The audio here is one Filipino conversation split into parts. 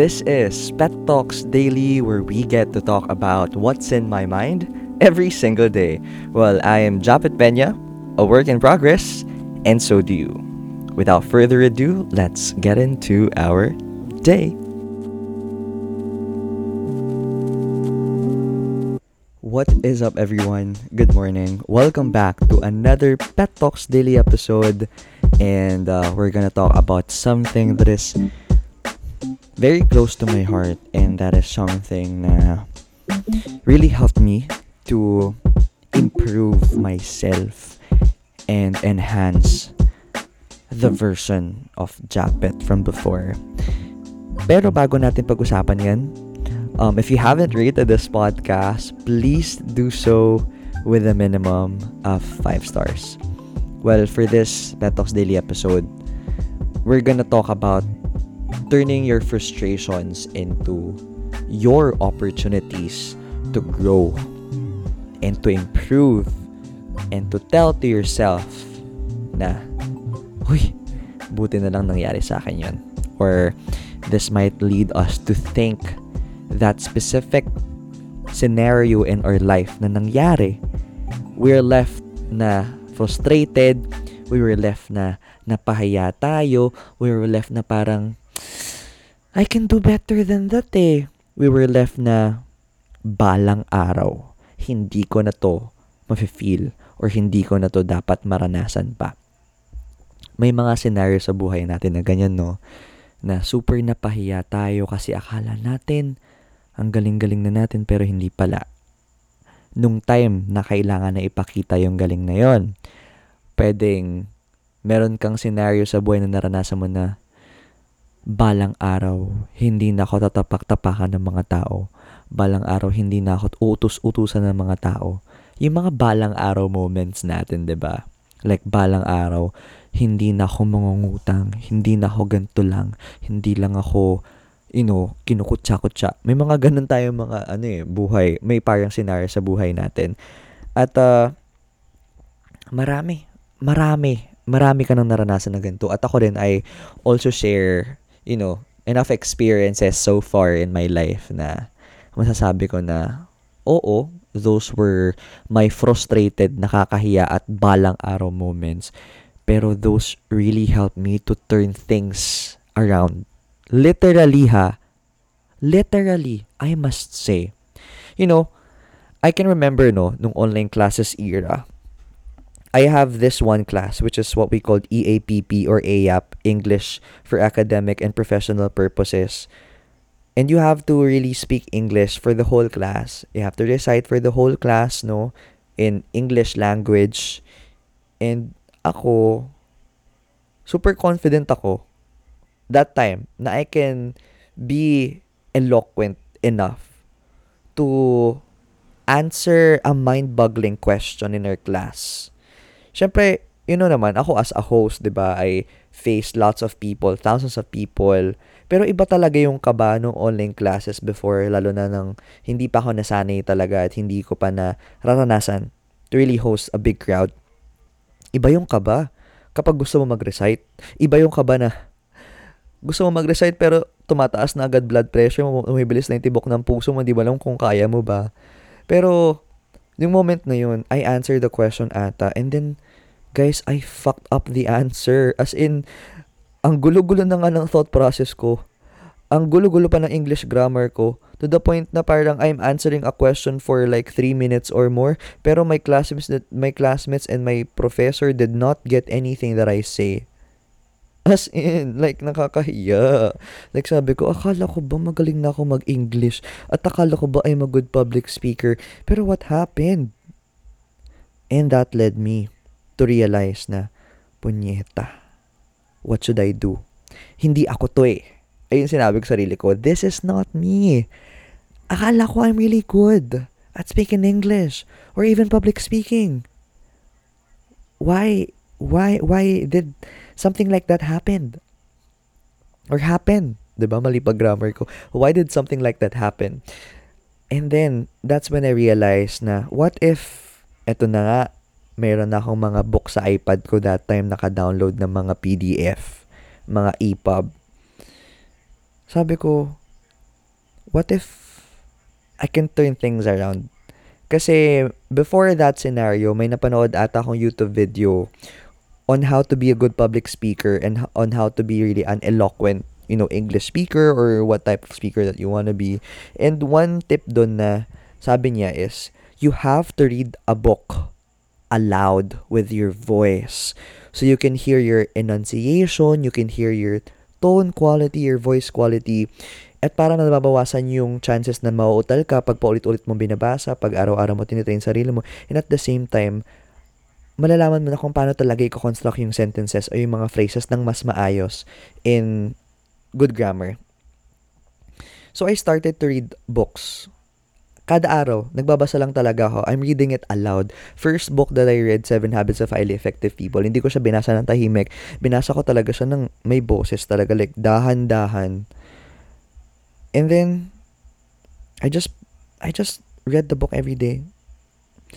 This is Pet Talks Daily, where we get to talk about what's in my mind every single day. Well, I am Japet Pena, a work in progress, and so do you. Without further ado, let's get into our day. What is up, everyone? Good morning. Welcome back to another Pet Talks Daily episode. And uh, we're gonna talk about something that is very close to my heart, and that is something really helped me to improve myself and enhance the version of Japet from before. Pero bago natin pag-usapan yan, um, if you haven't rated this podcast, please do so with a minimum of 5 stars. Well, for this Pet Talks Daily episode, we're gonna talk about turning your frustrations into your opportunities to grow and to improve and to tell to yourself na, Uy, buti na lang nangyari sa akin yun. Or this might lead us to think that specific scenario in our life na nangyari, we're left na frustrated, we were left na napahiya tayo, we were left na parang, I can do better than that eh. We were left na balang araw, hindi ko na to mafe-feel or hindi ko na to dapat maranasan pa may mga scenario sa buhay natin na ganyan, no? Na super napahiya tayo kasi akala natin ang galing-galing na natin pero hindi pala. Nung time na kailangan na ipakita yung galing na yon, pwedeng meron kang scenario sa buhay na naranasan mo na balang araw, hindi na ako tatapak-tapakan ng mga tao. Balang araw, hindi na ako utos-utusan ng mga tao. Yung mga balang araw moments natin, 'di ba? Like balang araw, hindi na ako mangungutang, hindi na ako ganito lang, hindi lang ako, you know, kinukutsa-kutsa. May mga ganun tayo mga, ano eh, buhay. May parang scenario sa buhay natin. At, uh, marami, marami, marami ka nang naranasan na ganito. At ako rin, I also share, you know, enough experiences so far in my life na masasabi ko na, oo, those were my frustrated, nakakahiya at balang araw moments pero those really helped me to turn things around. Literally ha, literally, I must say. You know, I can remember no, nung online classes era, I have this one class which is what we called EAPP or AAP, English for Academic and Professional Purposes. And you have to really speak English for the whole class. You have to recite for the whole class, no, in English language. And ako, super confident ako that time na I can be eloquent enough to answer a mind-boggling question in our class. Siyempre, you know naman, ako as a host, di ba, I face lots of people, thousands of people. Pero iba talaga yung kaba ng online classes before, lalo na nang hindi pa ako nasanay talaga at hindi ko pa na raranasan to really host a big crowd iba yung kaba kapag gusto mo mag-recite. Iba yung kaba na gusto mo mag-recite pero tumataas na agad blood pressure mo, umibilis na yung tibok ng puso mo, di ba lang kung kaya mo ba. Pero, yung moment na yun, I answered the question ata, and then, guys, I fucked up the answer. As in, ang gulo-gulo na nga ng thought process ko ang gulo-gulo pa ng English grammar ko to the point na parang I'm answering a question for like 3 minutes or more pero my classmates my classmates and my professor did not get anything that I say. As in, like, nakakahiya. Like, sabi ko, akala ko ba magaling na ako mag-English? At akala ko ba I'm a good public speaker? Pero what happened? And that led me to realize na, punyeta, what should I do? Hindi ako to eh ayun sinabi ko sarili ko, this is not me. Akala ko I'm really good at speaking English or even public speaking. Why, why, why did something like that happen? Or happen? Diba? Mali pa grammar ko. Why did something like that happen? And then, that's when I realized na, what if, eto na nga, meron na akong mga book sa iPad ko that time naka-download ng mga PDF, mga EPUB, sabi ko, what if I can turn things around? Kasi before that scenario, may napanood ata akong YouTube video on how to be a good public speaker and on how to be really an eloquent, you know, English speaker or what type of speaker that you want to be. And one tip doon na sabi niya is, you have to read a book aloud with your voice. So you can hear your enunciation, you can hear your tone quality, your voice quality. At para na nababawasan yung chances na mauutal ka pag paulit-ulit mo binabasa, pag araw-araw mo tinitrain sarili mo. And at the same time, malalaman mo na kung paano talaga i-construct yung sentences o yung mga phrases ng mas maayos in good grammar. So I started to read books kada araw, nagbabasa lang talaga ako. I'm reading it aloud. First book that I read, Seven Habits of Highly Effective People. Hindi ko siya binasa ng tahimik. Binasa ko talaga siya ng may boses talaga. Like, dahan-dahan. And then, I just, I just read the book every day.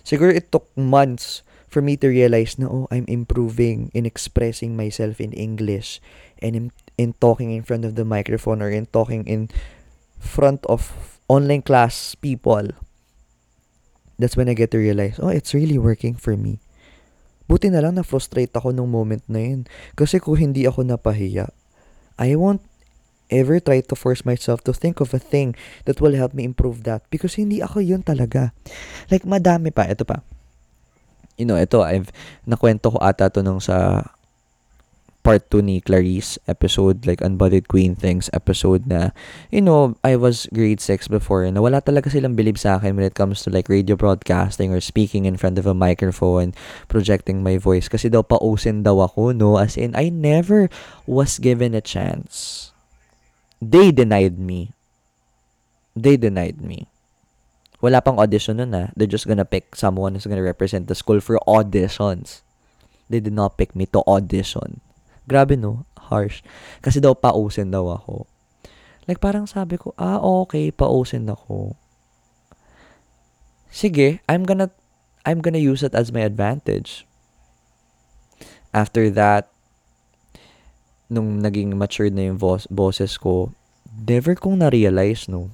Siguro it took months for me to realize na, oh, I'm improving in expressing myself in English and in, in talking in front of the microphone or in talking in front of online class people, that's when I get to realize, oh, it's really working for me. Buti na lang na-frustrate ako nung moment na yun. Kasi kung hindi ako napahiya, I won't ever try to force myself to think of a thing that will help me improve that. Because hindi ako yun talaga. Like, madami pa. Ito pa. You know, ito, I've, nakwento ko ata to nung sa part 2 ni Clarice episode, like Unbodied Queen Things episode na, you know, I was grade 6 before na wala talaga silang believe sa akin when it comes to like radio broadcasting or speaking in front of a microphone, projecting my voice. Kasi daw pausin daw ako, no? As in, I never was given a chance. They denied me. They denied me. Wala pang audition nun ah. They're just gonna pick someone who's gonna represent the school for auditions. They did not pick me to audition. Grabe no, harsh. Kasi daw pausin daw ako. Like parang sabi ko, ah okay, pausin ako. Sige, I'm gonna I'm gonna use it as my advantage. After that, nung naging matured na yung boss, bosses ko, never kong na-realize, no.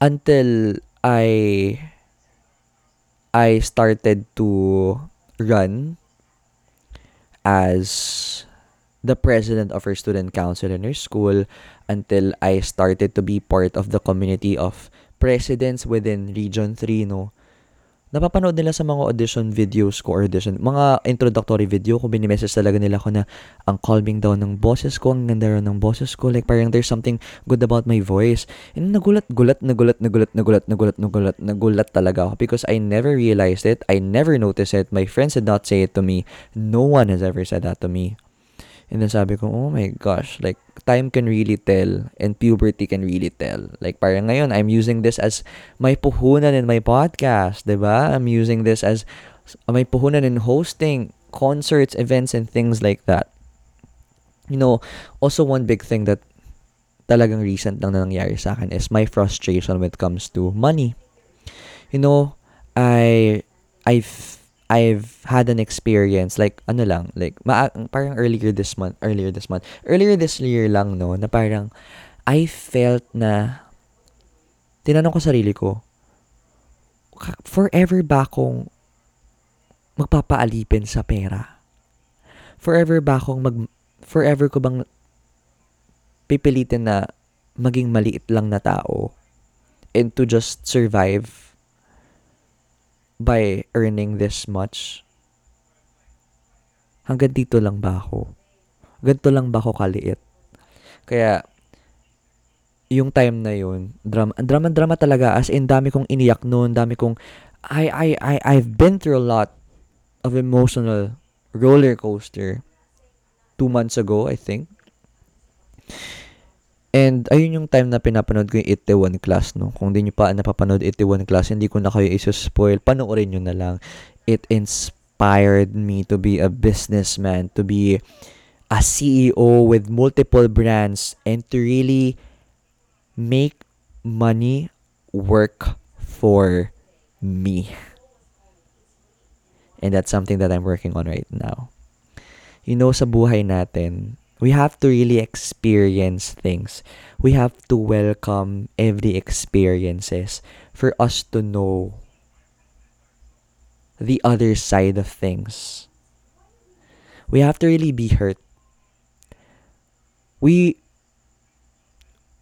Until I I started to run as the president of our student council in our school until I started to be part of the community of presidents within Region 3, no? Napapanood nila sa mga audition videos ko, audition, mga introductory video ko, binimessage talaga nila ko na ang calming daw ng boses ko, ang ganda raw ng boses ko, like parang there's something good about my voice. And nagulat, gulat, nagulat, nagulat, nagulat, nagulat, nagulat, nagulat talaga ako because I never realized it, I never noticed it, my friends did not say it to me, no one has ever said that to me. And then sabi ko, oh my gosh, like, time can really tell and puberty can really tell. Like, parang ngayon, I'm using this as my puhunan in my podcast, ba? I'm using this as my puhunan in hosting concerts, events, and things like that. You know, also one big thing that talagang recent lang na nangyari sa akin is my frustration when it comes to money. You know, I, I've I've had an experience like ano lang like ma- parang earlier this month earlier this month earlier this year lang no na parang I felt na tinanong ko sarili ko forever ba akong magpapaalipin sa pera? Forever ba akong mag forever ko bang pipilitin na maging maliit lang na tao and to just survive by earning this much? Hanggang dito lang ba ako? Ganito lang ba ako kaliit? Kaya, yung time na yun, drama, drama, drama talaga. As in, dami kong iniyak noon, dami kong, I, I, I, I've been through a lot of emotional roller coaster two months ago, I think. And ayun yung time na pinapanood ko yung 81 class, no? Kung di nyo pa napapanood 81 class, hindi ko na kayo isuspoil. Panoorin nyo na lang. It inspired me to be a businessman, to be a CEO with multiple brands, and to really make money work for me. And that's something that I'm working on right now. You know, sa buhay natin, We have to really experience things. We have to welcome every experiences for us to know the other side of things. We have to really be hurt. We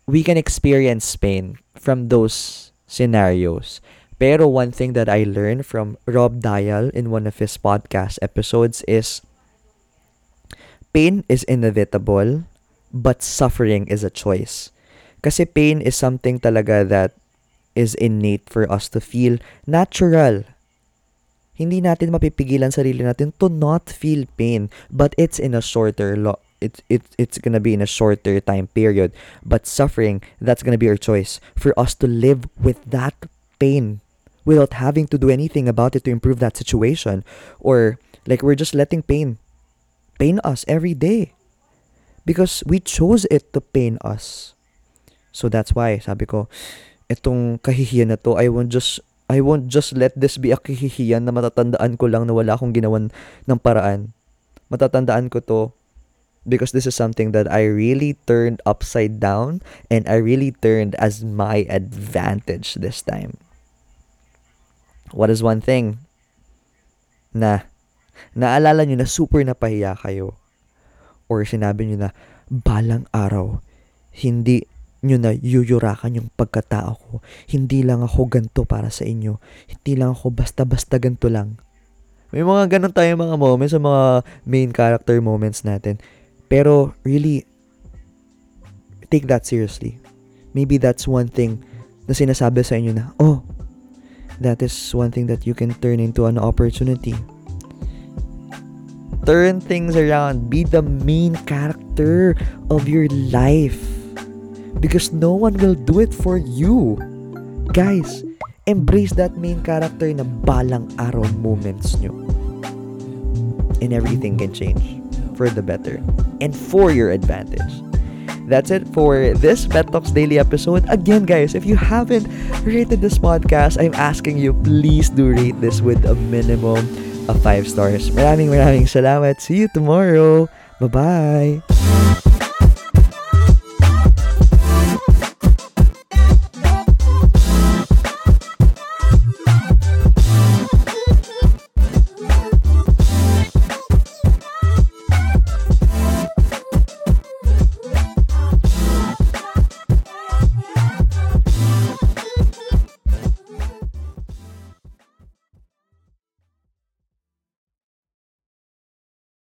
we can experience pain from those scenarios. Pero one thing that I learned from Rob Dial in one of his podcast episodes is pain is inevitable, but suffering is a choice. Kasi pain is something talaga that is innate for us to feel natural. Hindi natin mapipigilan sarili natin to not feel pain, but it's in a shorter lo- it's it's it's gonna be in a shorter time period. But suffering, that's gonna be our choice for us to live with that pain without having to do anything about it to improve that situation, or like we're just letting pain pain us every day because we chose it to pain us. So that's why sabi ko, itong kahihiyan na to, I won't just I won't just let this be a kahihiyan na matatandaan ko lang na wala akong ginawan ng paraan. Matatandaan ko to because this is something that I really turned upside down and I really turned as my advantage this time. What is one thing na naalala nyo na super napahiya kayo or sinabi nyo na balang araw hindi nyo na yuyurakan yung pagkatao ko. Hindi lang ako ganto para sa inyo. Hindi lang ako basta-basta ganto lang. May mga ganun tayo mga moments sa mga main character moments natin. Pero really, take that seriously. Maybe that's one thing na sinasabi sa inyo na, oh, that is one thing that you can turn into an opportunity. Turn things around. Be the main character of your life. Because no one will do it for you. Guys, embrace that main character in na balang araw moments nyo. And everything can change for the better and for your advantage. That's it for this Pet Talks Daily episode. Again, guys, if you haven't rated this podcast, I'm asking you, please do rate this with a minimum of 5 stars. Maraming maraming salamat. See you tomorrow. Bye-bye.